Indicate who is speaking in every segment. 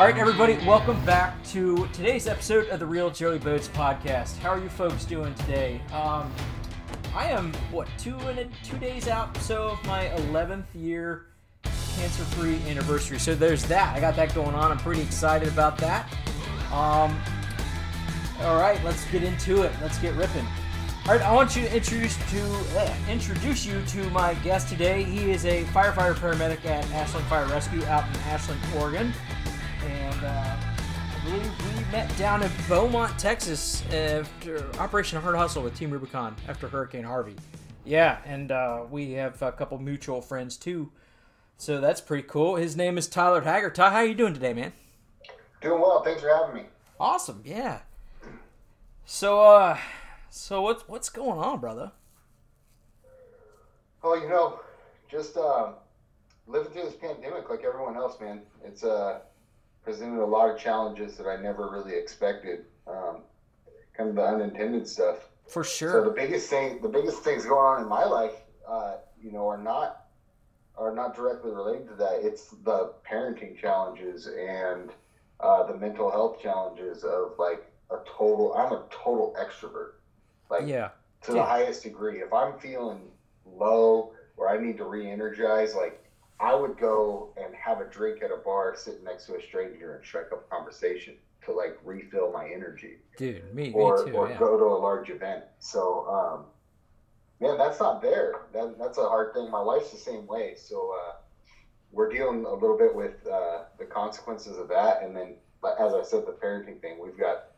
Speaker 1: All right, everybody, welcome back to today's episode of the Real Joey Boats podcast. How are you folks doing today? Um, I am what two and a, two days out so of my 11th year cancer-free anniversary. So there's that. I got that going on. I'm pretty excited about that. Um, all right, let's get into it. Let's get ripping. All right, I want you to introduce to uh, introduce you to my guest today. He is a firefighter paramedic at Ashland Fire Rescue out in Ashland, Oregon, and uh, I believe we met down in Beaumont, Texas, after Operation Hard Hustle with Team Rubicon after Hurricane Harvey. Yeah, and uh, we have a couple mutual friends too, so that's pretty cool. His name is Tyler Haggard. Ty, how are you doing today, man?
Speaker 2: Doing well. Thanks for having me.
Speaker 1: Awesome. Yeah. So, uh, so what's what's going on, brother?
Speaker 2: Oh, you know, just um, living through this pandemic like everyone else, man. It's uh, presented a lot of challenges that I never really expected. Um, kind of the unintended stuff.
Speaker 1: For sure.
Speaker 2: So the biggest thing, the biggest things going on in my life, uh, you know, are not are not directly related to that. It's the parenting challenges and uh, the mental health challenges of like a total. I'm a total extrovert. Like
Speaker 1: yeah.
Speaker 2: to the highest degree. If I'm feeling low or I need to re-energize, like I would go and have a drink at a bar, sitting next to a stranger, and strike up a conversation to like refill my energy,
Speaker 1: Dude, me,
Speaker 2: or
Speaker 1: me too.
Speaker 2: or
Speaker 1: yeah.
Speaker 2: go to a large event. So, um, man, that's not there. That, that's a hard thing. My wife's the same way. So uh, we're dealing a little bit with uh, the consequences of that, and then, but as I said, the parenting thing. We've got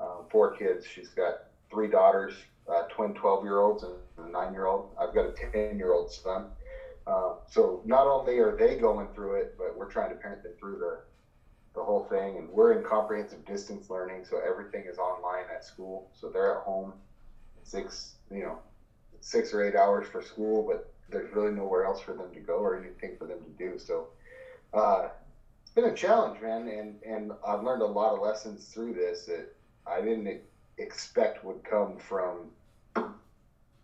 Speaker 2: um, four kids. She's got three daughters, uh, twin 12 year olds and a nine year old. I've got a 10 year old son. Uh, so not only are they going through it, but we're trying to parent them through the, the whole thing. And we're in comprehensive distance learning, so everything is online at school. So they're at home six, you know, six or eight hours for school, but there's really nowhere else for them to go or anything for them to do. So uh, it's been a challenge, man. And, and I've learned a lot of lessons through this that I didn't expect would come from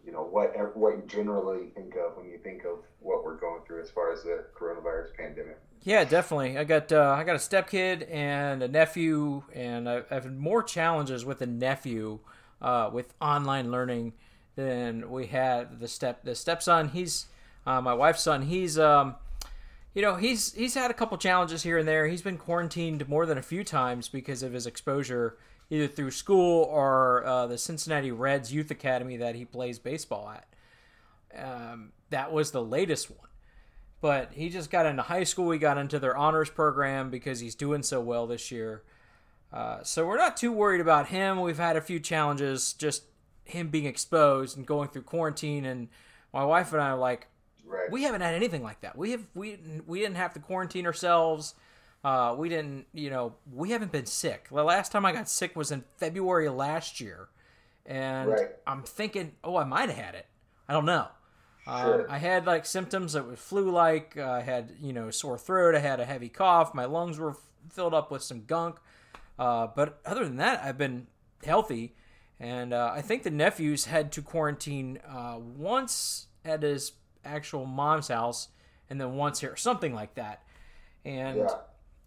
Speaker 2: you know what what you generally think of when you think of what we're going through as far as the coronavirus pandemic.
Speaker 1: Yeah, definitely. I got uh, I got a stepkid and a nephew, and I- I've had more challenges with the nephew uh, with online learning than we had the step the stepson. He's uh, my wife's son. He's um, you know he's he's had a couple challenges here and there. He's been quarantined more than a few times because of his exposure either through school or uh, the Cincinnati Reds Youth Academy that he plays baseball at. Um, that was the latest one but he just got into high school. He got into their honors program because he's doing so well this year. Uh, so we're not too worried about him. We've had a few challenges, just him being exposed and going through quarantine. And my wife and I are like,
Speaker 2: Right.
Speaker 1: we haven't had anything like that. We have we we didn't have to quarantine ourselves. Uh, we didn't, you know, we haven't been sick. The last time I got sick was in February last year, and
Speaker 2: Right.
Speaker 1: I'm thinking, oh, I might have had it. I don't know. Um,
Speaker 2: Sure.
Speaker 1: I had like symptoms that were flu-like. Uh, I had you know sore throat. I had a heavy cough. My lungs were f- filled up with some gunk. Uh, but other than that, I've been healthy. And uh, I think the nephews had to quarantine uh, once at his actual mom's house, and then once here, something like that. And
Speaker 2: Yeah.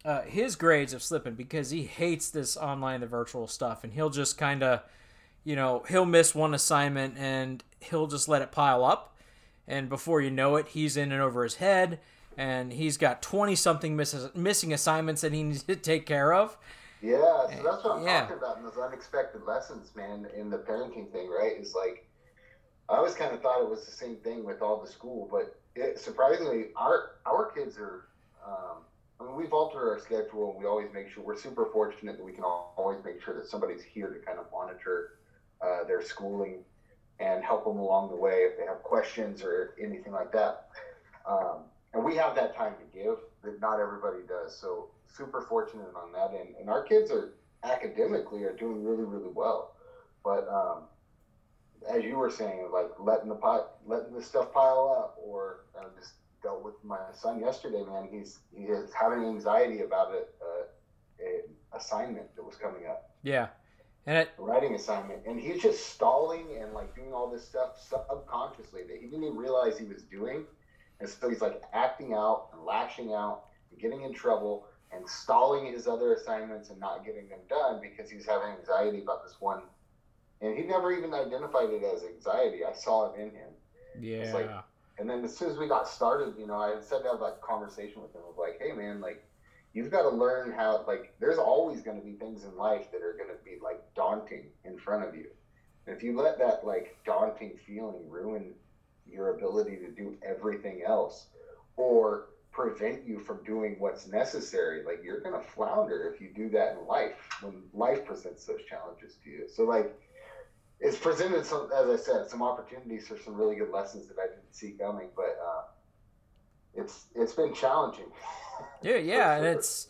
Speaker 1: Uh, his grades have slipping because he hates this online, the virtual stuff, and he'll just kind of, you know, he'll miss one assignment and he'll just let it pile up, and before you know it, he's in and over his head, and he's got twenty something miss- missing assignments that he needs to take care of.
Speaker 2: Yeah, so that's what I'm
Speaker 1: Yeah.
Speaker 2: talking about in those unexpected lessons, man, in the parenting thing, right? Is like I always kind of thought it was the same thing with all the school, but it, surprisingly, our our kids are. Um, I mean, we've altered our schedule, and we always make sure we're super fortunate that we can always make sure that somebody's here to kind of monitor uh, their schooling and help them along the way if they have questions or anything like that. Um, and we have that time to give that not everybody does. So super fortunate on that end. And our kids are academically are doing really, really well. But um, as you were saying, like letting the pot, letting the stuff pile up, or I just dealt with my son yesterday. Man, he's he is having anxiety about a, assignment that was coming up,
Speaker 1: Yeah, and it
Speaker 2: a writing assignment, and he's just stalling and like doing all this stuff subconsciously that he didn't even realize he was doing. And so he's like acting out and lashing out and getting in trouble and stalling his other assignments and not getting them done because he's having anxiety about this one. And he never even identified it as anxiety. I saw it in him.
Speaker 1: Yeah.
Speaker 2: Like, and then as soon as we got started, you know, I said to have that conversation with him of like, hey man, like you've got to learn how like there's always going to be things in life that are going to be like daunting in front of you. And if you let that like daunting feeling ruin your ability to do everything else or prevent you from doing what's necessary, like you're going to flounder if you do that in life when life presents those challenges to you. So like it's presented some, as I said, some opportunities for some really good lessons that I didn't see coming, but uh, it's it's been challenging.
Speaker 1: Yeah, yeah, and it's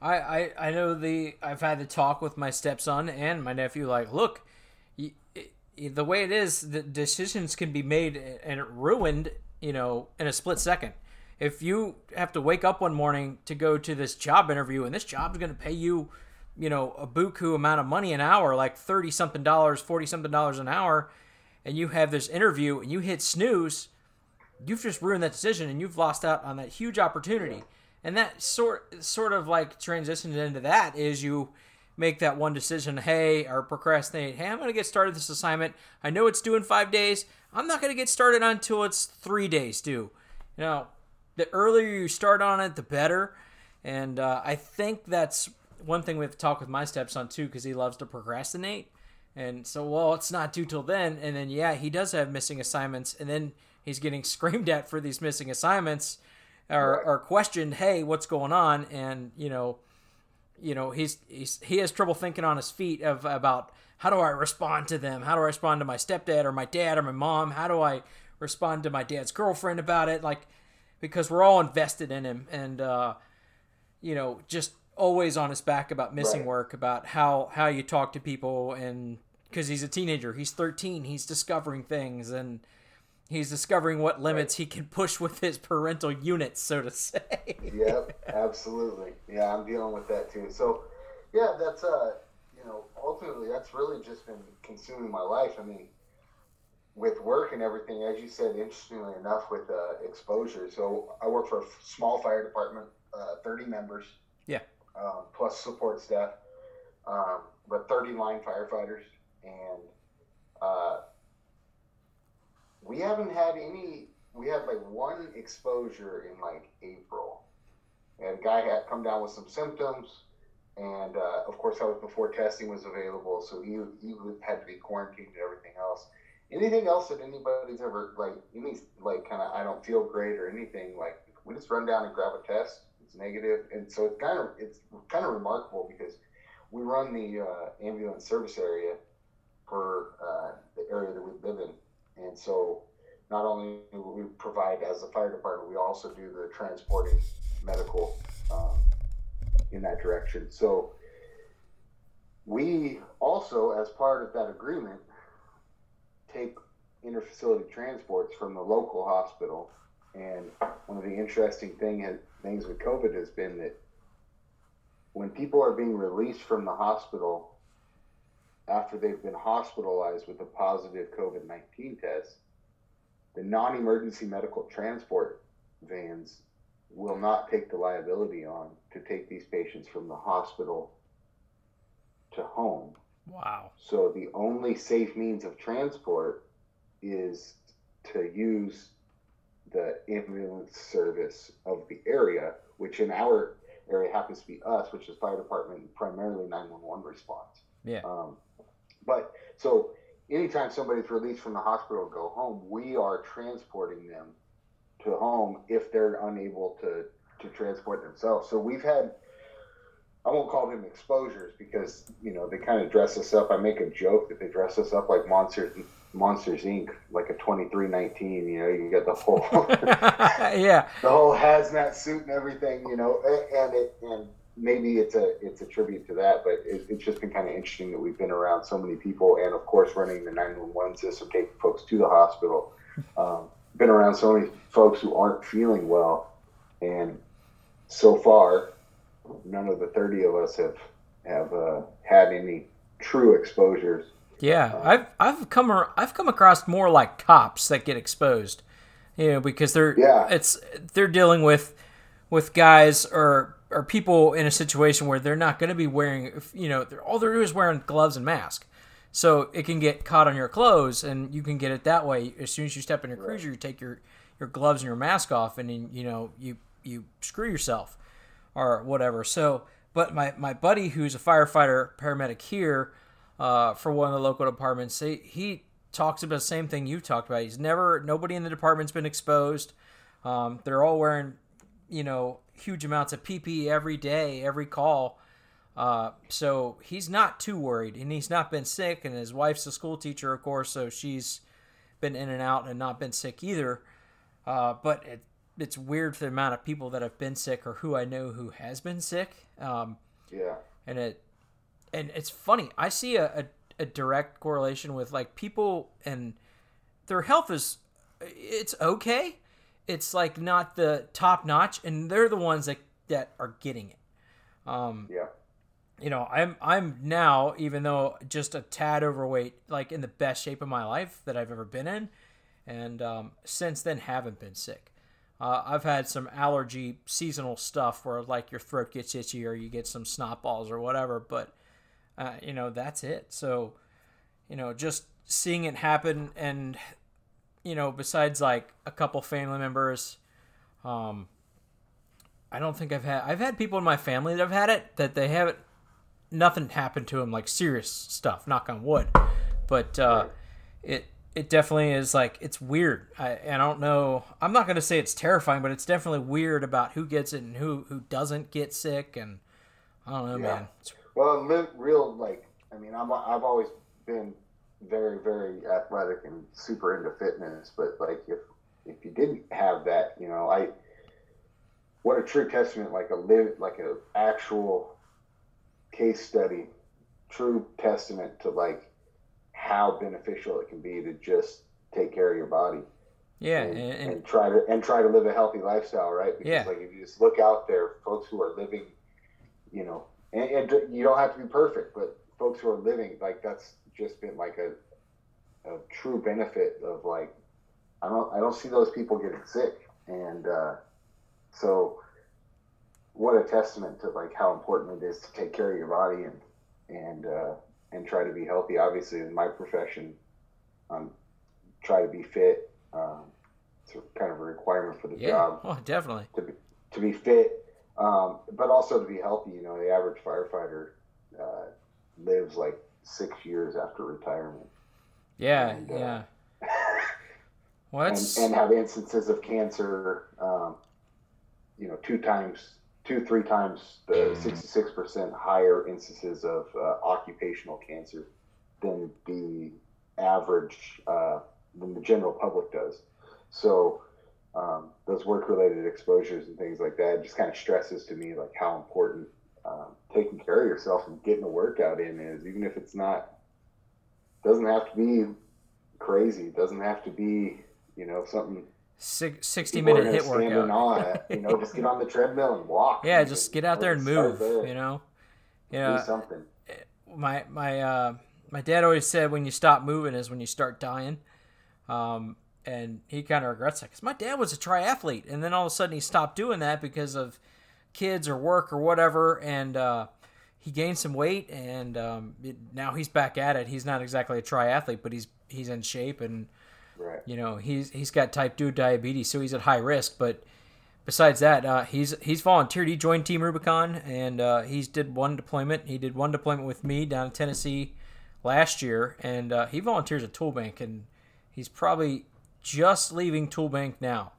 Speaker 1: I, I I know the I've had the talk with my stepson and my nephew. Like, look, the way it is, the decisions can be made and ruined, you know, in a split second. If you have to wake up one morning to go to this job interview and this job is going to pay you, you know, a buku amount of money an hour, like thirty something dollars, forty something dollars an hour, and you have this interview and you hit snooze, you've just ruined that decision and you've lost out on that huge opportunity. And that sort sort of like transitions into that is you make that one decision, hey, or procrastinate, hey, I'm going to get started this assignment. I know it's due in five days. I'm not going to get started until it's three days due. You know, the earlier you start on it, the better. And uh, I think that's one thing we have to talk with my stepson too, because he loves to procrastinate. And so, well, it's not due till then. And then, yeah, he does have missing assignments. And then he's getting screamed at for these missing assignments or, or questioned, hey, what's going on? And, you know, you know, he's, he's he has trouble thinking on his feet of about how do I respond to them? How do I respond to my stepdad or my dad or my mom? How do I respond to my dad's girlfriend about it? Like, because we're all invested in him and, uh, you know, just always on his back about missing
Speaker 2: Right.
Speaker 1: work, about how, how you talk to people and because he's a teenager, he's 13, he's discovering things and, He's discovering what limits he can push with his parental units, so to say.
Speaker 2: yep, absolutely. Yeah, I'm dealing with that too. So, yeah, that's uh, you know, ultimately that's really just been consuming my life. I mean, with work and everything, as you said, interestingly enough, with uh, exposure. So I work for a small fire department, uh, 30 members.
Speaker 1: Yeah.
Speaker 2: Um, plus support staff, um, but 30 line firefighters, and uh, we haven't had any. We had like one exposure in like April, and a guy had come down with some symptoms, and uh, of course that was before testing was available, so he he had to be quarantined and everything else. Anything else that anybody's ever like any like kind of I don't feel great or anything like we just run down and grab a test. It's negative, and so it's kind of it's kind of remarkable because we run the uh, ambulance service area for uh, the area that we live in, and so not only do we provide as a fire department, we also do the transporting medical um, in that direction. So we also, as part of that agreement, take interfacility transports from the local hospital. And one of the interesting thing things with COVID has been that when people are being released from the hospital after they've been hospitalized with a positive COVID 19 test, the non emergency medical transport vans will not take the liability on to take these patients from the hospital to home.
Speaker 1: Wow.
Speaker 2: So the only safe means of transport is to use the ambulance service of the area, which in our area happens to be us, which is fire department, primarily 911 response.
Speaker 1: Yeah.
Speaker 2: Um, but so anytime somebody's released from the hospital go home, we are transporting them to home if they're unable to, to transport themselves. So we've had, I won't call them exposures because, you know, they kind of dress us up. I make a joke that they dress us up like Monsters, Monsters Inc., like a 2319, you know, you get the whole,
Speaker 1: yeah.
Speaker 2: the whole hazmat suit and everything, you know, and it, and maybe it's a it's a tribute to that, but it, it's just been kind of interesting that we've been around so many people, and of course running the 911 system, taking folks to the hospital. Um, been around so many folks who aren't feeling well, and so far, none of the 30 of us have have uh, had any true exposures.
Speaker 1: Yeah, I've I've come I've come across more like cops that get exposed, you know, because they're
Speaker 2: Yeah.
Speaker 1: it's they're dealing with with guys or are people in a situation where they're not going to be wearing, you know, they're, all they're doing is wearing gloves and mask. So it can get caught on your clothes, and you can get it that way. As soon as you step in your cruiser, you take your, your gloves and your mask off, and then, you know you you screw yourself, or whatever. So, but my my buddy who's a firefighter paramedic here, uh, for one of the local departments, he, he talks about the same thing you talked about. He's never nobody in the department's been exposed. Um, they're all wearing, you know, huge amounts of PPE every day, every call. Uh, so he's not too worried, and he's not been sick. And his wife's a school teacher, of course, so she's been in and out and not been sick either. Uh, but it, it's weird for the amount of people that have been sick or who I know who has been sick. Um,
Speaker 2: yeah,
Speaker 1: and it and it's funny. I see a, a, a direct correlation with like people and their health is it's okay. It's like not the top notch, and they're the ones that that are getting it. Um,
Speaker 2: yeah
Speaker 1: you know, I'm I'm now even though just a tad overweight, like in the best shape of my life that I've ever been in, and um, since then haven't been sick. Uh, I've had some allergy seasonal stuff where like your throat gets itchy or you get some snot balls or whatever, but uh, you know that's it. So, you know, just seeing it happen and you know, besides like a couple family members, um, I don't think I've had I've had people in my family that have had it that they haven't nothing happened to them, like serious stuff. Knock on wood, but uh, it it definitely is like it's weird. I I don't know. I'm not gonna say it's terrifying, but it's definitely weird about who gets it and who who doesn't get sick, and I don't know, yeah. man. It's...
Speaker 2: Well, live real like I mean, I'm I've always been very very athletic and super into fitness, but like if if you didn't have that, you know, I what a true testament like a live like a actual case study, true testament to like how beneficial it can be to just take care of your body.
Speaker 1: Yeah,
Speaker 2: and,
Speaker 1: and, and,
Speaker 2: and try to and try to live a healthy lifestyle, right? Because
Speaker 1: yeah.
Speaker 2: like if you just look out there, folks who are living, you know, and, and you don't have to be perfect, but folks who are living like that's just been like a a true benefit of like I don't I don't see those people getting sick, and uh, so what a testament to like how important it is to take care of your body and and uh, and try to be healthy. Obviously, in my profession, um, try to be fit. Um, it's kind of a requirement for the
Speaker 1: yeah.
Speaker 2: job.
Speaker 1: Oh, definitely.
Speaker 2: To be to be fit, um, but also to be healthy. You know, the average firefighter uh, lives like six years after retirement.
Speaker 1: Yeah, and, uh, yeah.
Speaker 2: What? and, and, have instances of cancer. Um, you know, two times two, three times the 66% mm-hmm. higher instances of uh, occupational cancer than the average, uh, than the general public does. So, um, those work related exposures and things like that just kind of stresses to me like how important um, taking care of yourself and getting a workout in is, even if it's not, doesn't have to be crazy, doesn't have to be, you know, something
Speaker 1: Six, 60 minute HIIT workout.
Speaker 2: On you know, just get on the treadmill and walk.
Speaker 1: Yeah, just get out there and move. You know,
Speaker 2: you know, do something.
Speaker 1: My my uh, my dad always said when you stop moving is when you start dying. Um, and he kind of regrets that because my dad was a triathlete, and then all of a sudden he stopped doing that because of kids or work or whatever, and uh, he gained some weight, and um, it, now he's back at it. He's not exactly a triathlete, but he's he's in shape and
Speaker 2: Right.
Speaker 1: You know, he's he's got type two diabetes, so he's at high risk. But besides that, uh, he's he's volunteered. He joined Team Rubicon, and uh, he's did one deployment. He did one deployment with me down in Tennessee last year, and uh, he volunteers at Toolbank, and he's probably just leaving Toolbank now.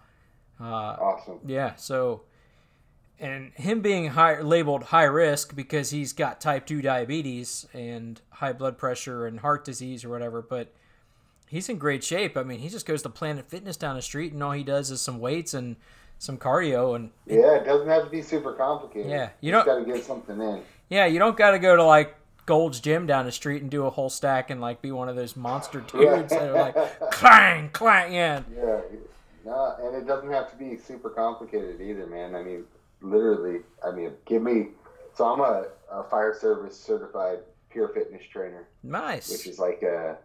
Speaker 2: Uh, awesome.
Speaker 1: Yeah. So, and him being high labeled high risk because he's got type two diabetes and high blood pressure and heart disease or whatever, but he's in great shape. I mean, he just goes to Planet Fitness down the street, and all he does is some weights and some cardio. And
Speaker 2: yeah, it doesn't have to be super complicated.
Speaker 1: Yeah,
Speaker 2: you, don't got to get something in.
Speaker 1: Yeah, you don't got to go to like Gold's Gym down the street and do a whole stack and like be one of those monster dudes that are like clang clang. Yeah.
Speaker 2: Yeah. No, and it doesn't have to be super complicated either, man. I mean, literally, I mean, give me. So I'm a, a fire service certified peer fitness trainer.
Speaker 1: Nice.
Speaker 2: Which is like a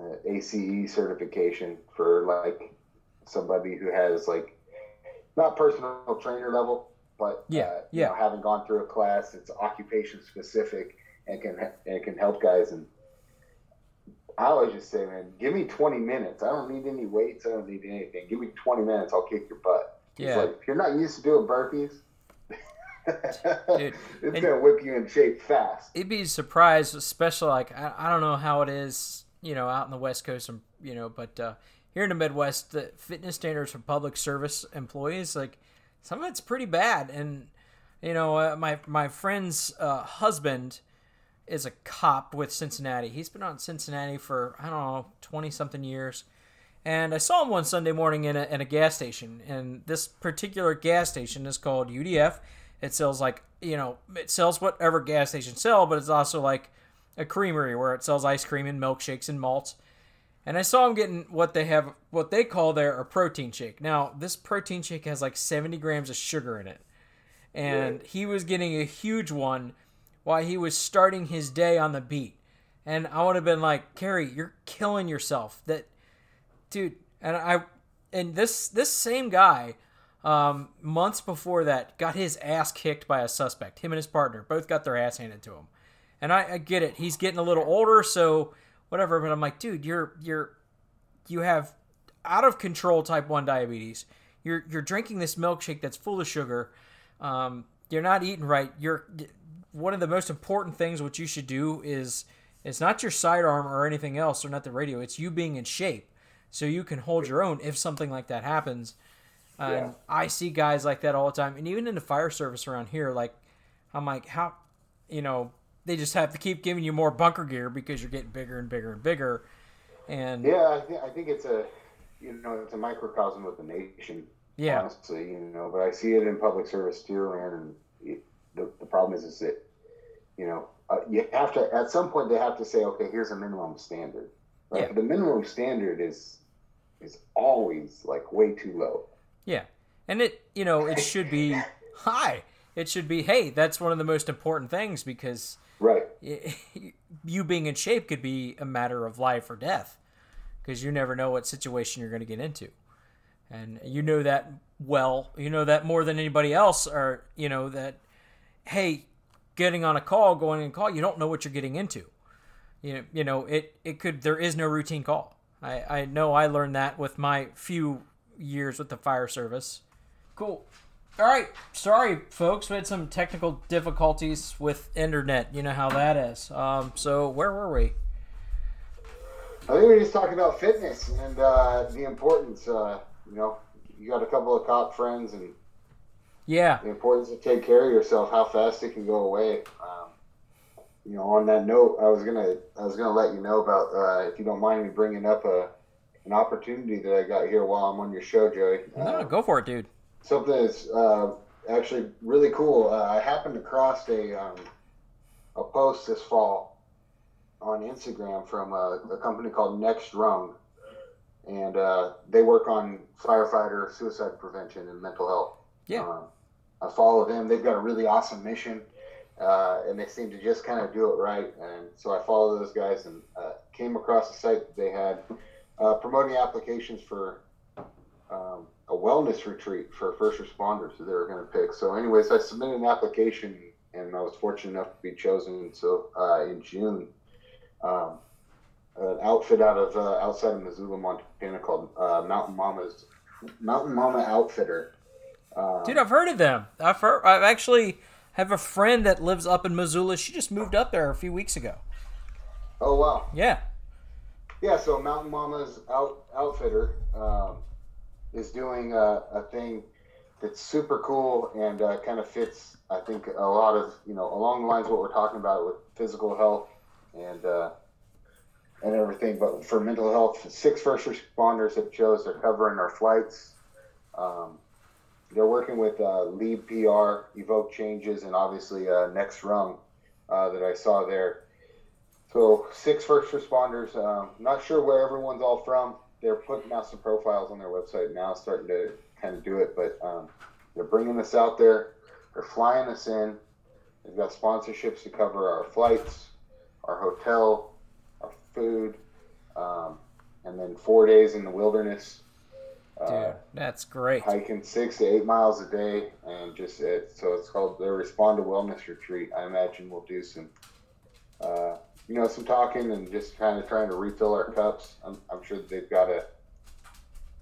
Speaker 2: uh, ACE certification for like somebody who has like not personal trainer level, but
Speaker 1: Yeah,
Speaker 2: uh,
Speaker 1: yeah.
Speaker 2: Know, having gone through a class, it's occupation specific and can and can help guys. And I always just say, man, give me 20 minutes. I don't need any weights. I don't need anything. Give me 20 minutes. I'll kick your butt.
Speaker 1: Yeah.
Speaker 2: like if you're not used to doing burpees,
Speaker 1: Dude,
Speaker 2: it's
Speaker 1: and-
Speaker 2: gonna whip you in shape fast.
Speaker 1: You'd be surprised, especially like I, I don't know how it is, you know, out in the West Coast, and you know, but uh, here in the Midwest, the fitness standards for public service employees, like some of it's pretty bad. And you know, uh, my my friend's uh, husband is a cop with Cincinnati. He's been on Cincinnati for I don't know twenty something years. And I saw him one Sunday morning in a, in a gas station, and this particular gas station is called UDF. It sells like you know, it sells whatever gas stations sell, but it's also like a creamery where it sells ice cream and milkshakes and malts. And I saw him getting what they have, what they call there a protein shake. Now, this protein shake has like 70 grams of sugar in it, and
Speaker 2: Right.
Speaker 1: he was getting a huge one while he was starting his day on the beat. And I would have been like, Carrie, you're killing yourself. That, dude. And I, and this this same guy, um, months before that, got his ass kicked by a suspect. Him and his partner both got their ass handed to him. And I, I get it. He's getting a little older, so whatever. But I'm like, dude, you're you're you have out of control type one diabetes. You're you're drinking this milkshake that's full of sugar. Um, you're not eating right. You're one of the most important things. What you should do is it's not your sidearm or anything else, or not the radio. It's you being in shape, so you can hold your own if something like that happens. And
Speaker 2: Yeah.
Speaker 1: I see guys like that all the time, and even in the fire service around here, like I'm like, how, you know, they just have to keep giving you more bunker gear because you're getting bigger and bigger and bigger. And
Speaker 2: Yeah, I think I think it's a you know it's a microcosm of the nation.
Speaker 1: yeah,
Speaker 2: honestly, you know. But I see it in public service too, man. And the the problem is, is that you know uh, you have to at some point they have to say, okay, here's a minimum standard. Right?
Speaker 1: Yeah.
Speaker 2: The minimum standard is is always like way too low.
Speaker 1: yeah, and it, you know, it should be high. It should be, hey, that's one of the most important things because
Speaker 2: Right.
Speaker 1: you being in shape could be a matter of life or death because you never know what situation you're going to get into and you know that well you know that more than anybody else or you know that hey getting on a call going on a call you don't know what you're getting into. You know, you know it it could there is no routine call. I i know i learned that with my few years with the fire service. Cool. All right. Sorry folks. We had some technical difficulties with internet. You know how that is. Um so where were we?
Speaker 2: I think we were just talking about fitness and uh, the importance. Uh, you know, you got a couple of cop friends and
Speaker 1: yeah
Speaker 2: the importance to take care of yourself, how fast it can go away. Um, you know, on that note, I was gonna I was gonna let you know about uh, if you don't mind me bringing up a an opportunity that I got here while I'm on your show, Joey.
Speaker 1: no,
Speaker 2: Uh,
Speaker 1: go for it dude
Speaker 2: something that's uh, actually really cool. Uh, I happened across a um, a post this fall on Instagram from a, a company called Next Rung, and uh, they work on firefighter suicide prevention and mental health.
Speaker 1: Yeah.
Speaker 2: Um, I follow them. They've got a really awesome mission, uh, and they seem to just kind of do it right. And so I follow those guys and uh, came across a site that they had uh, promoting applications for um, a wellness retreat for first responders that they were going to pick. So, anyways, I submitted an application, and I was fortunate enough to be chosen. So, uh, in June, um, an outfit out of uh, outside of Missoula, Montana, called uh, Mountain Mama's Mountain Mama Outfitter. Um,
Speaker 1: Dude, I've heard of them. I've heard. I've actually have a friend that lives up in Missoula. She just moved up there a few weeks ago.
Speaker 2: oh wow,
Speaker 1: Yeah,
Speaker 2: yeah. So Mountain Mama's out, Outfitter um, is doing a, a thing that's super cool and uh, kind of fits. I think a lot of you know along the lines of what we're talking about with physical health and uh, and everything. But for mental health, six first responders have chose. They're covering our flights. Um, they're working with uh, Lead PR, Evoke Changes, and obviously uh, Next Rung uh, that I saw there. So six first responders. Um, not sure where everyone's all from. They're putting out some profiles on their website now, starting to kind of do it. But um, they're bringing us out there. They're flying us in. They've got sponsorships to cover our flights, our hotel, our food, um, and then four days in the wilderness.
Speaker 1: Dude, that's great.
Speaker 2: Hiking six to eight miles a day, and just it, so it's called the Respond to Wellness Retreat. I imagine we'll do some, uh, you know, some talking and just kind of trying to refill our cups. I'm, I'm sure they've got a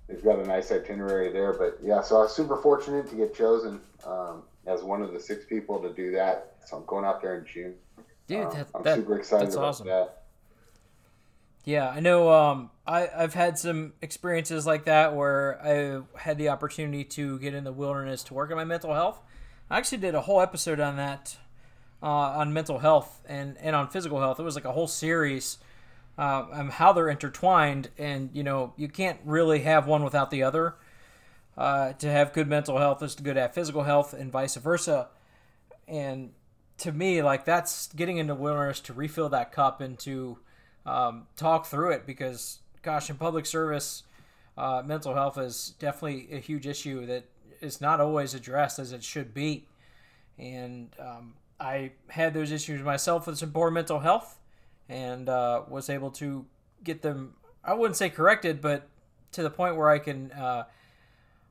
Speaker 2: they've got a nice itinerary there. But yeah, so I was super fortunate to get chosen um, as one of the six people to do that. So I'm going out there in June.
Speaker 1: Dude, uh, that,
Speaker 2: I'm
Speaker 1: that,
Speaker 2: super excited about
Speaker 1: awesome.
Speaker 2: that.
Speaker 1: Yeah, I know. Um, I I've had some experiences like that where I had the opportunity to get in the wilderness to work on my mental health. I actually did a whole episode on that, uh, on mental health and and on physical health. It was like a whole series, uh, on how they're intertwined, and you know you can't really have one without the other. Uh, to have good mental health is to good have physical health, and vice versa. And to me, like that's getting into wilderness to refill that cup and to um, talk through it because, gosh, in public service, uh, mental health is definitely a huge issue that is not always addressed as it should be. And um, I had those issues myself with some poor mental health and uh, was able to get them, I wouldn't say corrected, but to the point where I can. Uh,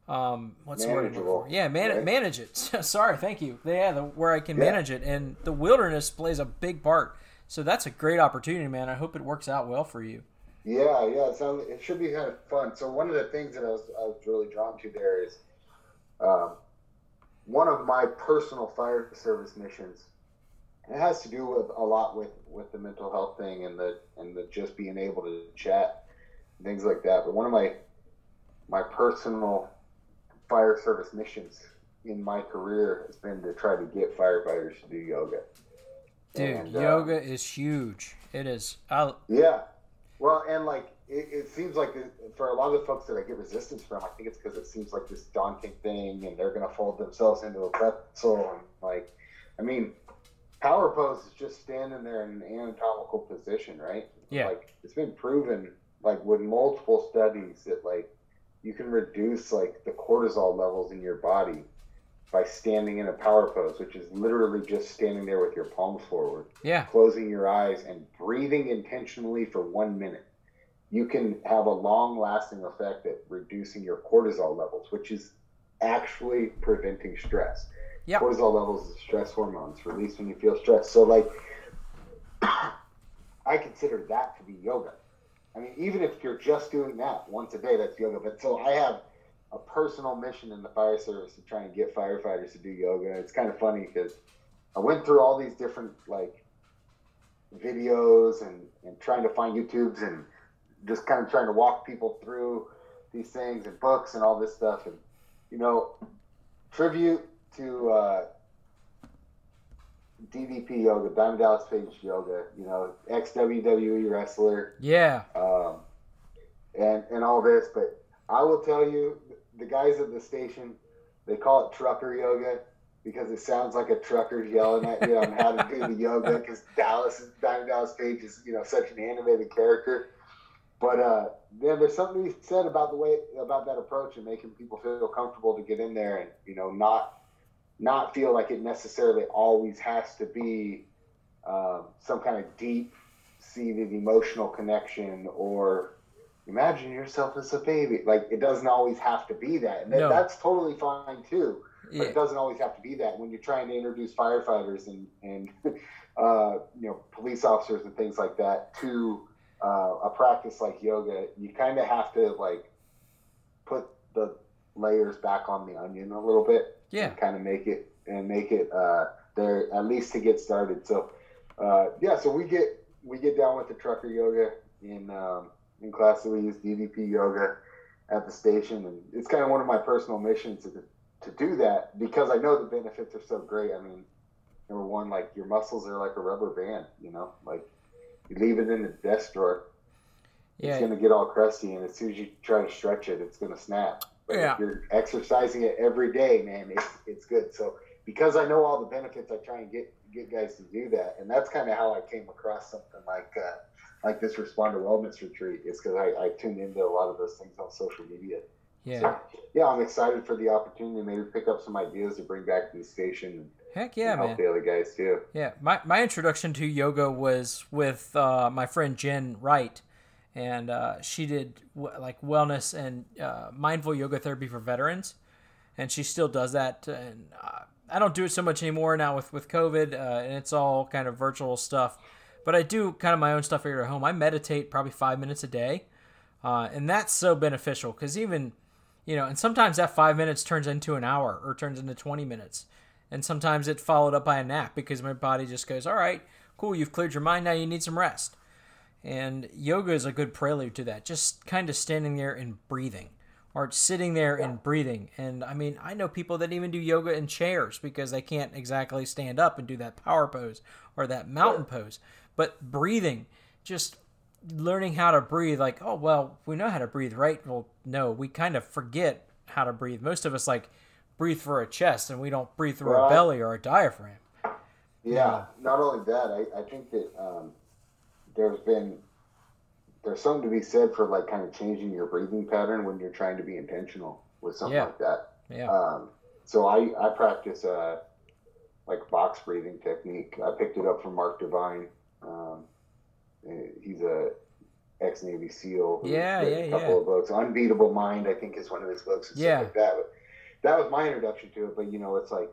Speaker 1: um, what's the word? Yeah, man- right? manage it. Sorry, thank you. Yeah, the, where I can yeah. manage it, and the wilderness plays a big part so that's a great opportunity, man. I hope it works out well for you.
Speaker 2: Yeah, yeah, it it should be kind of fun. So one of the things that I was I was really drawn to there is, um, one of my personal fire service missions. It has to do with a lot with with the mental health thing and the and the just being able to chat, things like that. But one of my my personal fire service missions in my career has been to try to get firefighters to do yoga.
Speaker 1: Dude, and, yoga uh, is huge. It is. I'll...
Speaker 2: Yeah. Well, and like it, it seems like for a lot of the folks that I get resistance from, I think it's because it seems like this daunting thing, and they're gonna fold themselves into a pretzel, and like, I mean, power pose is just standing there in an anatomical position, right?
Speaker 1: Yeah.
Speaker 2: Like it's been proven, like with multiple studies, that like you can reduce like the cortisol levels in your body by standing in a power pose, which is literally just standing there with your palms forward,
Speaker 1: yeah,
Speaker 2: closing your eyes and breathing intentionally for one minute. You can have a long lasting effect at reducing your cortisol levels, which is actually preventing stress.
Speaker 1: Yep.
Speaker 2: Cortisol levels is stress hormones released when you feel stressed. So, like, I consider that to be yoga. I mean, even if you're just doing that once a day, that's yoga. But so I have a personal mission in the fire service to try and get firefighters to do yoga. It's kind of funny because I went through all these different like videos and, and trying to find YouTubes and just kind of trying to walk people through these things and books and all this stuff. And, you know, tribute to uh, DDP Yoga, Diamond Dallas Page Yoga, you know, ex WWE wrestler.
Speaker 1: Yeah.
Speaker 2: Um, and, and all this. But I will tell you, the guys at the station they call it trucker yoga because it sounds like a trucker yelling at you on how to do the yoga because Dallas Diamond Dallas Page is you know such an animated character. But uh, yeah, there's something to be said about the way about that approach and making people feel comfortable to get in there and you know not not feel like it necessarily always has to be um, some kind of deep seated emotional connection or imagine yourself as a baby. Like it doesn't always have to be that, and no. that's totally fine too. But yeah. it doesn't always have to be that. When you're trying to introduce firefighters and and uh, you know police officers and things like that to uh, a practice like yoga, you kind of have to like put the layers back on the onion a little bit.
Speaker 1: Yeah.
Speaker 2: kind of make it and make it uh, there at least to get started. So uh, yeah, so we get we get down with the trucker yoga in um, in class that we use DDP yoga at the station, and it's kind of one of my personal missions to to do that because I know the benefits are so great. I mean, number one, like your muscles are like a rubber band, you know, like you leave it in the desk drawer, yeah. it's gonna get all crusty, and as soon as you try to stretch it, it's gonna snap. But
Speaker 1: yeah.
Speaker 2: if you're exercising it every day, man, it's it's good. So because I know all the benefits, I try and get get guys to do that, and that's kind of how I came across something like. Uh, like this responder wellness retreat is because I, I tuned into a lot of those things on social media.
Speaker 1: Yeah.
Speaker 2: So, yeah, I'm excited for the opportunity to maybe pick up some ideas to bring back to the station.
Speaker 1: Heck yeah,
Speaker 2: man. the other guys too.
Speaker 1: Yeah, my, my introduction to yoga was with uh, my friend Jen Wright, and uh, she did w- like wellness and uh, mindful yoga therapy for veterans, and she still does that. And uh, I don't do it so much anymore now with with COVID, uh, and it's all kind of virtual stuff. But I do kind of my own stuff here at home. I meditate probably five minutes a day, uh, and that's so beneficial because even you know, and sometimes that five minutes turns into an hour or turns into twenty minutes, and sometimes it's followed up by a nap because my body just goes, all right, cool, you've cleared your mind, now you need some rest. And yoga is a good prelude to that. Just kind of standing there and breathing or sitting there and breathing. And I mean, I know people that even do yoga in chairs because they can't exactly stand up and do that power pose or that mountain pose. But breathing, just learning how to breathe, like, oh, well, we know how to breathe, right? Well, no, we kind of forget how to breathe. Most of us, like, breathe through our chest and we don't breathe through our belly or our diaphragm.
Speaker 2: Yeah, not only that, I, I think that um, there's been there's something to be said for like kind of changing your breathing pattern when you're trying to be intentional with something
Speaker 1: Yeah.
Speaker 2: like that.
Speaker 1: Yeah.
Speaker 2: Um, so I I practice a like box breathing technique. I picked it up from Mark Divine. Um, eh, he's a ex Navy SEAL.
Speaker 1: Yeah, yeah,
Speaker 2: a couple
Speaker 1: yeah.
Speaker 2: of books. Unbeatable Mind, I think, is one of his books.
Speaker 1: Yeah.
Speaker 2: like that. But that was my introduction to it. But you know, it's like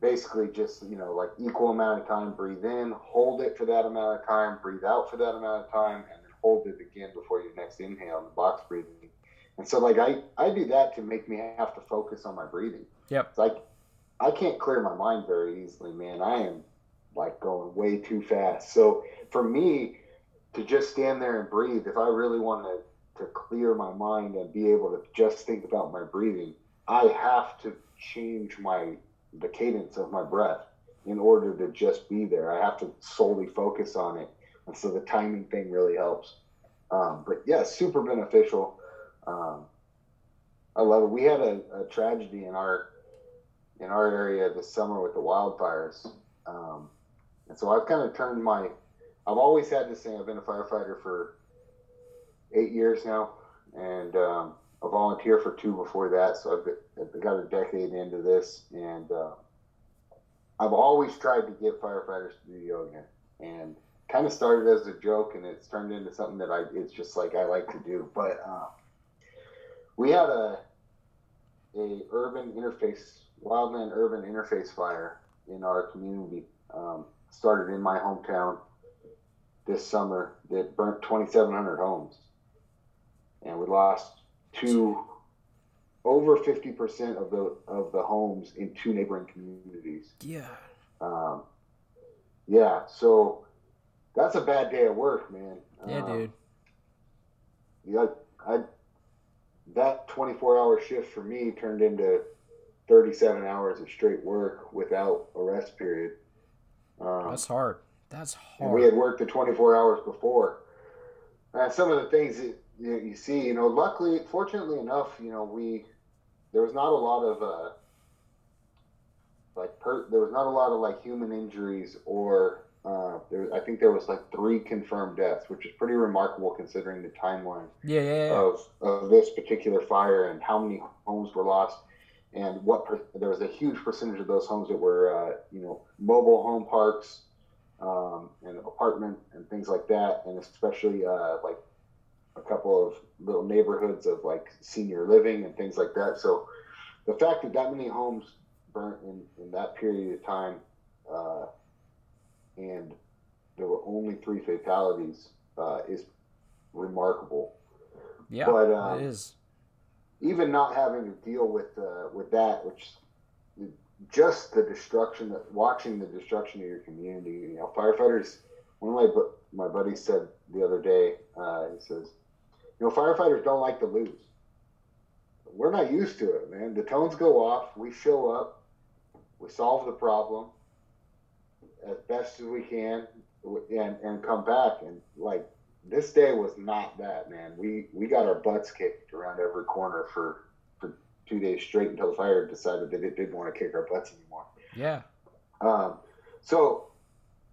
Speaker 2: basically just you know like equal amount of time. Breathe in, hold it for that amount of time. Breathe out for that amount of time, and then hold it again before your next inhale. The box breathing. And so like I I do that to make me have to focus on my breathing.
Speaker 1: Yep.
Speaker 2: It's like I can't clear my mind very easily, man. I am like going way too fast. So for me to just stand there and breathe, if I really want to to clear my mind and be able to just think about my breathing, I have to change my the cadence of my breath in order to just be there. I have to solely focus on it, and so the timing thing really helps. Um, but yeah, super beneficial. Um, I love it. We had a, a tragedy in our in our area this summer with the wildfires, um, and so I've kind of turned my. I've always had this thing. I've been a firefighter for eight years now, and um, a volunteer for two before that. So I've got, I've got a decade into this, and uh, I've always tried to get firefighters to do yoga, and kind of started as a joke, and it's turned into something that I. It's just like I like to do, but. Um, we had a a urban interface wildland urban interface fire in our community um, started in my hometown this summer that burnt 2700 homes and we lost two over 50% of the of the homes in two neighboring communities
Speaker 1: Yeah.
Speaker 2: um, yeah so that's a bad day at work man
Speaker 1: Yeah,
Speaker 2: Um,
Speaker 1: dude.
Speaker 2: yeah, I that 24 hour shift for me turned into 37 hours of straight work without a rest period. Um,
Speaker 1: That's hard. That's
Speaker 2: and we had worked the 24 hours before. Uh, some of the things that you, you see, you know, luckily, fortunately enough, you know, we there was not a lot of uh, like per, there was not a lot of like human injuries or uh, there, I think there was like three confirmed deaths, which is pretty remarkable considering the timeline
Speaker 1: Yeah, yeah, yeah.
Speaker 2: of, of this particular fire and how many homes were lost and what per, there was a huge percentage of those homes that were uh, you know mobile home parks um, and apartment and things like that and especially uh, like a couple of little neighborhoods of like senior living and things like that so the fact that that many homes burnt in, in that period of time uh, and there were only three fatalities uh, is remarkable
Speaker 1: yeah,
Speaker 2: but, um,
Speaker 1: it is.
Speaker 2: Even not having to deal with uh, with that, which just the destruction that watching the destruction of your community. You know, firefighters. One of my my buddies said the other day. Uh, he says, "You know, firefighters don't like to lose. We're not used to it, man. The tones go off. We show up. We solve the problem as best as we can, and and come back and like." This day was not that, man. We we got our butts kicked around every corner for for two days straight until the fire decided that it didn't want to kick our butts anymore.
Speaker 1: Yeah.
Speaker 2: Um, so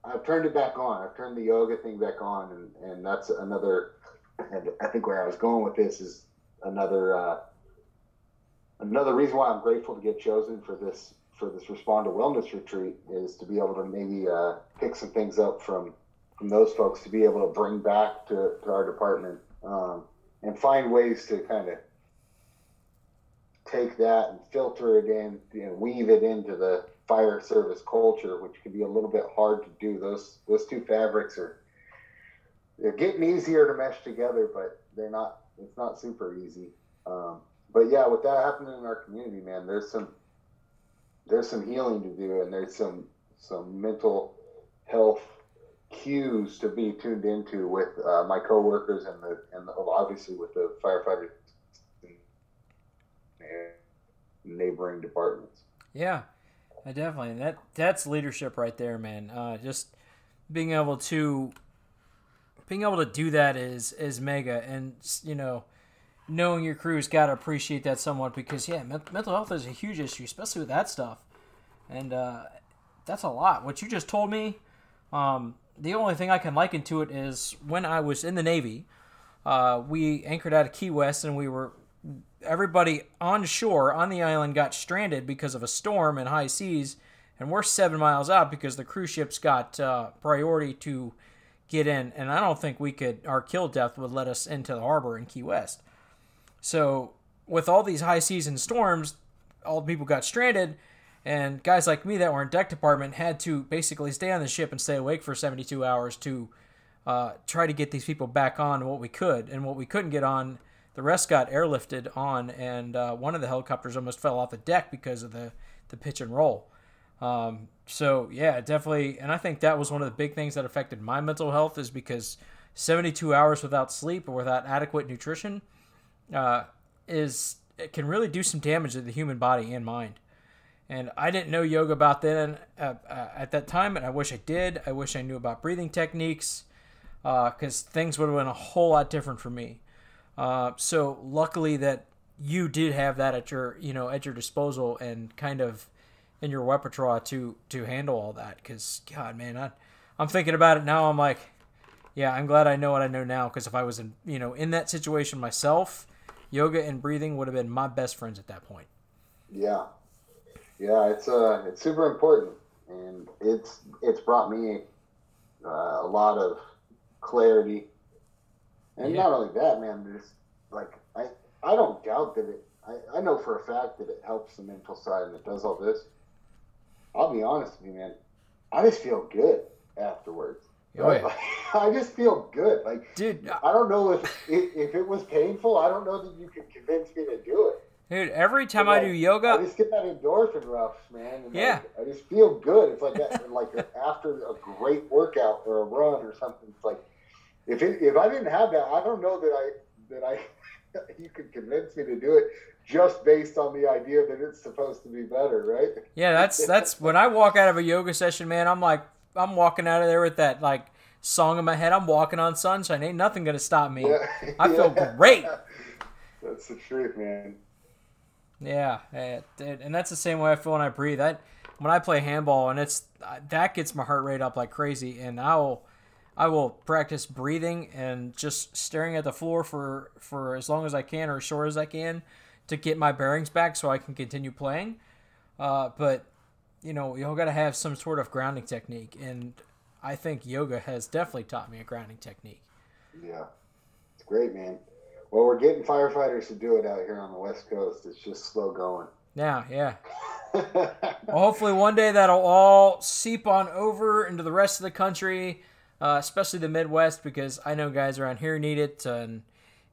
Speaker 2: I've turned it back on. I've turned the yoga thing back on, and, and that's another. And I think where I was going with this is another uh, another reason why I'm grateful to get chosen for this for this respond to wellness retreat is to be able to maybe uh, pick some things up from from those folks to be able to bring back to, to our department um, and find ways to kind of take that and filter it in and weave it into the fire service culture, which can be a little bit hard to do. Those those two fabrics are they're getting easier to mesh together, but they're not. It's not super easy. Um, but yeah, with that happening in our community, man, there's some there's some healing to do, and there's some some mental health cues to be tuned into with uh, my coworkers and the and the, obviously with the firefighters neighboring departments.
Speaker 1: Yeah, I definitely. That that's leadership right there, man. Uh, just being able to being able to do that is is mega, and you know, knowing your crew's got to appreciate that somewhat because yeah, mental health is a huge issue, especially with that stuff, and uh, that's a lot. What you just told me, um, the only thing I can liken to it is when I was in the Navy. Uh, we anchored out of Key West, and we were everybody on shore on the island got stranded because of a storm and high seas, and we're seven miles out because the cruise ships got uh, priority to get in, and I don't think we could. Our keel depth would let us into the harbor in Key West. So with all these high seas and storms, all the people got stranded, and guys like me that were in deck department had to basically stay on the ship and stay awake for 72 hours to uh, try to get these people back on what we could, and what we couldn't get on the rest got airlifted on, and uh, one of the helicopters almost fell off the deck because of the, the pitch and roll. Um, so yeah, definitely, and I think that was one of the big things that affected my mental health is because 72 hours without sleep or without adequate nutrition uh, is it can really do some damage to the human body and mind. And I didn't know yoga about then uh, uh, at that time, and I wish I did. I wish I knew about breathing techniques because uh, things would have been a whole lot different for me. Uh, so luckily that you did have that at your you know at your disposal and kind of in your repertoire to to handle all that. Because God, man, I, I'm thinking about it now. I'm like, yeah, I'm glad I know what I know now. Because if I was in you know in that situation myself, yoga and breathing would have been my best friends at that point.
Speaker 2: Yeah, yeah, it's uh it's super important, and it's it's brought me uh, a lot of clarity and yeah. not only that, man, there's like I I don't doubt that it. I, I know for a fact that it helps the mental side and it does all this. I'll be honest with you, man. I just feel good afterwards.
Speaker 1: Oh, yeah.
Speaker 2: I just feel good. Like,
Speaker 1: dude,
Speaker 2: I don't know if if it was painful. I don't know that you could convince me to do it.
Speaker 1: Dude, every time I do yoga,
Speaker 2: I just get that endorphin rush, man.
Speaker 1: yeah,
Speaker 2: like, I just feel good. It's like that, like after a great workout or a run or something. It's like if it, if I didn't have that, I don't know that I that I you could convince me to do it just based on the idea that it's supposed to be better, right?
Speaker 1: Yeah, that's that's when I walk out of a yoga session, man. I'm like I'm walking out of there with that like song in my head. I'm walking on sunshine. Ain't nothing gonna stop me. Yeah. I feel great.
Speaker 2: That's the truth, man.
Speaker 1: Yeah, and that's the same way I feel when I breathe. I when I play handball, and it's that gets my heart rate up like crazy, and I'll I will practice breathing and just staring at the floor for, for as long as I can or as short as I can to get my bearings back so I can continue playing. Uh, but, you know, you all got to have some sort of grounding technique. And I think yoga has definitely taught me a grounding technique.
Speaker 2: Yeah. It's great, man. Well, we're getting firefighters to do it out here on the West Coast. It's just slow going.
Speaker 1: Yeah, yeah. well, hopefully one day that'll all seep on over into the rest of the country uh, especially the Midwest, because I know guys around here need it, and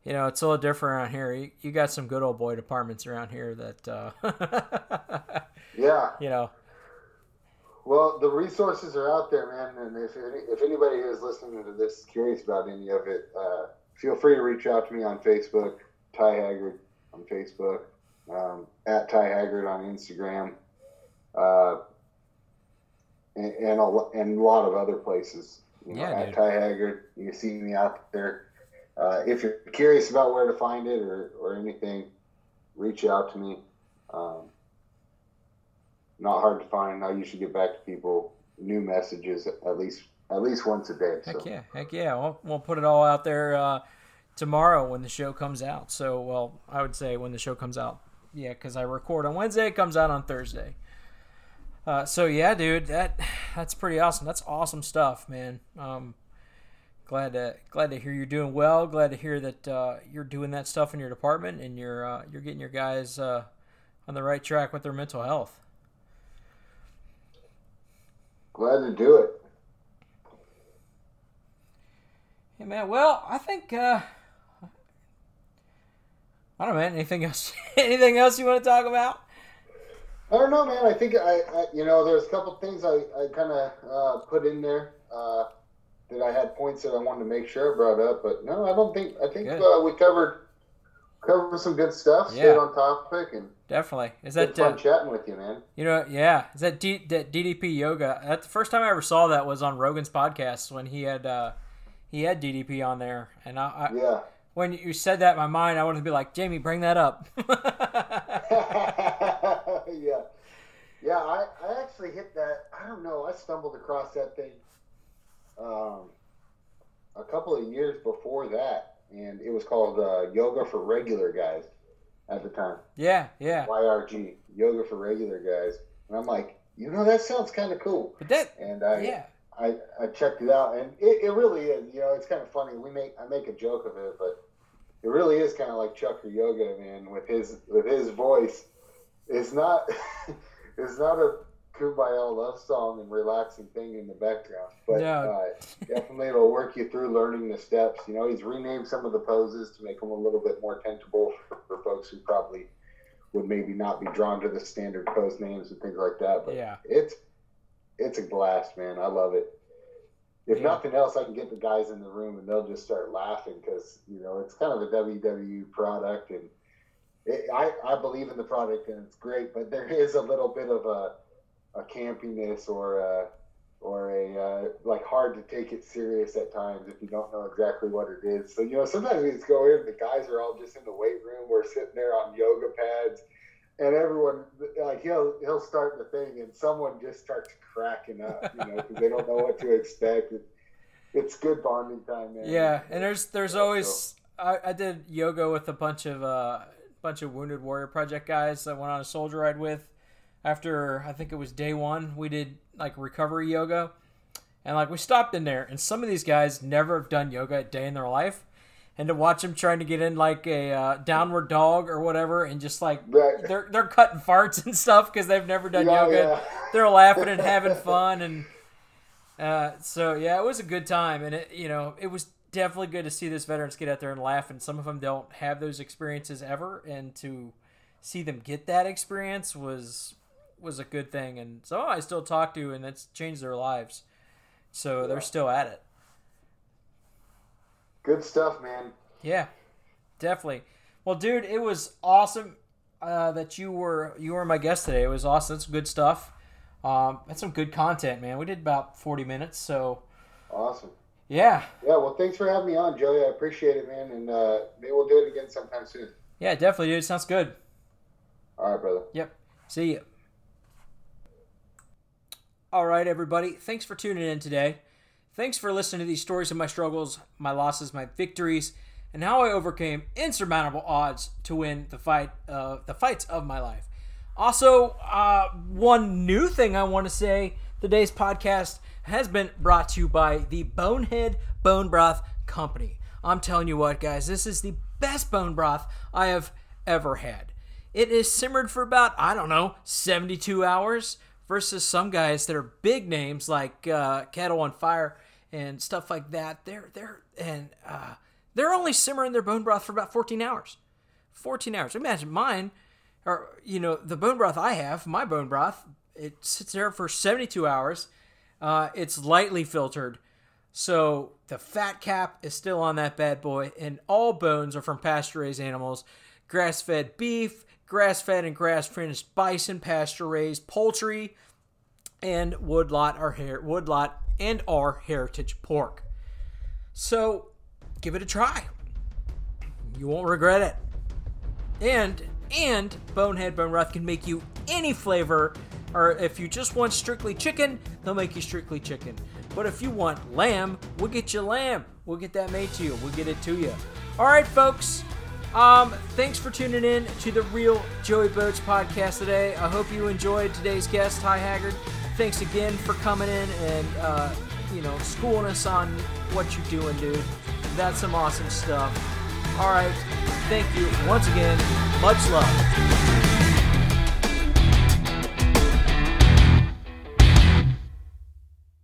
Speaker 1: you know it's a little different around here. You, you got some good old boy departments around here that, uh,
Speaker 2: yeah,
Speaker 1: you know.
Speaker 2: Well, the resources are out there, man, and if any, if anybody who's listening to this is curious about any of it, uh, feel free to reach out to me on Facebook, Ty Haggard on Facebook, um, at Ty Haggard on Instagram. Uh, and, and, a, and a lot of other places. You know, yeah, at dude. Ty Haggard, you see me out there. Uh, if you're curious about where to find it or, or anything, reach out to me. Um, not hard to find. I usually get back to people new messages at least at least once a day.
Speaker 1: Heck yeah, heck yeah. We'll, we'll put it all out there uh, tomorrow when the show comes out. So, well, I would say when the show comes out. Yeah, because I record on Wednesday, it comes out on Thursday. Uh, so yeah, dude, that that's pretty awesome. That's awesome stuff, man. Um, glad to glad to hear you're doing well. Glad to hear that uh, you're doing that stuff in your department and you're uh, you're getting your guys uh, on the right track with their mental health.
Speaker 2: Glad to do it.
Speaker 1: Hey man, well, I think uh, I don't know, man. Anything else? anything else you want to talk about?
Speaker 2: I don't know, man. I think I, I you know, there's a couple things I, I kind of uh, put in there uh, that I had points that I wanted to make sure I brought up, but no, I don't think. I think uh, we covered covered some good stuff. Yeah. Stayed on topic and
Speaker 1: definitely is that
Speaker 2: fun uh, chatting with you, man.
Speaker 1: You know, yeah, is that, D, that DDP yoga? That's the first time I ever saw that was on Rogan's podcast when he had uh, he had DDP on there, and I, I
Speaker 2: yeah
Speaker 1: when you said that in my mind, I wanted to be like, Jamie, bring that up.
Speaker 2: yeah. Yeah, I, I actually hit that. I don't know. I stumbled across that thing um, a couple of years before that, and it was called uh, Yoga for Regular Guys at the time.
Speaker 1: Yeah, yeah.
Speaker 2: YRG, Yoga for Regular Guys. And I'm like, you know, that sounds kind of cool.
Speaker 1: But that,
Speaker 2: and I,
Speaker 1: yeah.
Speaker 2: I, I checked it out, and it, it really is. You know, it's kind of funny. We make I make a joke of it, but it really is kind of like Chukar Yoga, man, with his with his voice. It's not it's not a kumbaya love song and relaxing thing in the background, but no. uh, definitely it'll work you through learning the steps. You know, he's renamed some of the poses to make them a little bit more tangible for, for folks who probably would maybe not be drawn to the standard pose names and things like that. But
Speaker 1: yeah,
Speaker 2: it's it's a blast, man. I love it. If yeah. nothing else, I can get the guys in the room and they'll just start laughing because you know it's kind of a WWE product, and it, I I believe in the product and it's great, but there is a little bit of a a campiness or a or a uh, like hard to take it serious at times if you don't know exactly what it is. So you know sometimes we just go in, the guys are all just in the weight room, we're sitting there on yoga pads and everyone like he'll he'll start the thing and someone just starts cracking up you know because they don't know what to expect. It, it's good bonding time man.
Speaker 1: Yeah and there's there's always. I, I did yoga with a bunch of uh bunch of wounded warrior project guys that went on a soldier ride with. After i think it was day one we did like recovery yoga. And like we stopped in there and some of these guys never have done yoga a day in their life and to watch them trying to get in like a uh, downward dog or whatever, and just like right. they're they're cutting farts and stuff because they've never done yeah, yoga. Yeah. They're laughing and having fun, and uh, so yeah, it was a good time, and it you know it was definitely good to see this veterans get out there and laugh, and some of them don't have those experiences ever, and to see them get that experience was was a good thing, and so I still talk to, and that's changed their lives, so yeah. they're still at it.
Speaker 2: Good stuff, man.
Speaker 1: Yeah, definitely. Well, dude, it was awesome uh, that you were you were my guest today. It was awesome. That's good stuff. Um, that's some good content, man. We did about forty minutes, so
Speaker 2: awesome.
Speaker 1: Yeah.
Speaker 2: Yeah. Well, thanks for having me on, Joey. I appreciate it, man. And uh, maybe we'll do it again sometime soon.
Speaker 1: Yeah, definitely, dude. Sounds good.
Speaker 2: All right, brother.
Speaker 1: Yep. See you. All right, everybody. Thanks for tuning in today. Thanks for listening to these stories of my struggles, my losses, my victories, and how I overcame insurmountable odds to win the fight, uh, the fights of my life. Also, uh, one new thing I want to say: today's podcast has been brought to you by the Bonehead Bone Broth Company. I'm telling you what, guys, this is the best bone broth I have ever had. It is simmered for about I don't know 72 hours versus some guys that are big names like uh, Kettle and Fire and stuff like that. They're they're and uh, they're only simmering their bone broth for about 14 hours. 14 hours. Imagine mine, or you know the bone broth I have, my bone broth, it sits there for 72 hours. Uh, it's lightly filtered, so the fat cap is still on that bad boy, and all bones are from pasture raised animals, grass fed beef, grass fed and grass finished bison, pasture raised poultry, and woodlot or hair woodlot and our heritage pork. So give it a try. You won't regret it. And and Bonehead Bone Broth can make you any flavor. Or if you just want strictly chicken, they'll make you strictly chicken. But if you want lamb, we'll get you lamb. We'll get that made to you. We'll get it to you. All right, folks. Um, thanks for tuning in to the Real Joey Boats podcast today. I hope you enjoyed today's guest, Ty Haggard. Thanks again for coming in and uh, you know, schooling us on what you're doing, dude. That's some awesome stuff. All right, thank you once again. Much love.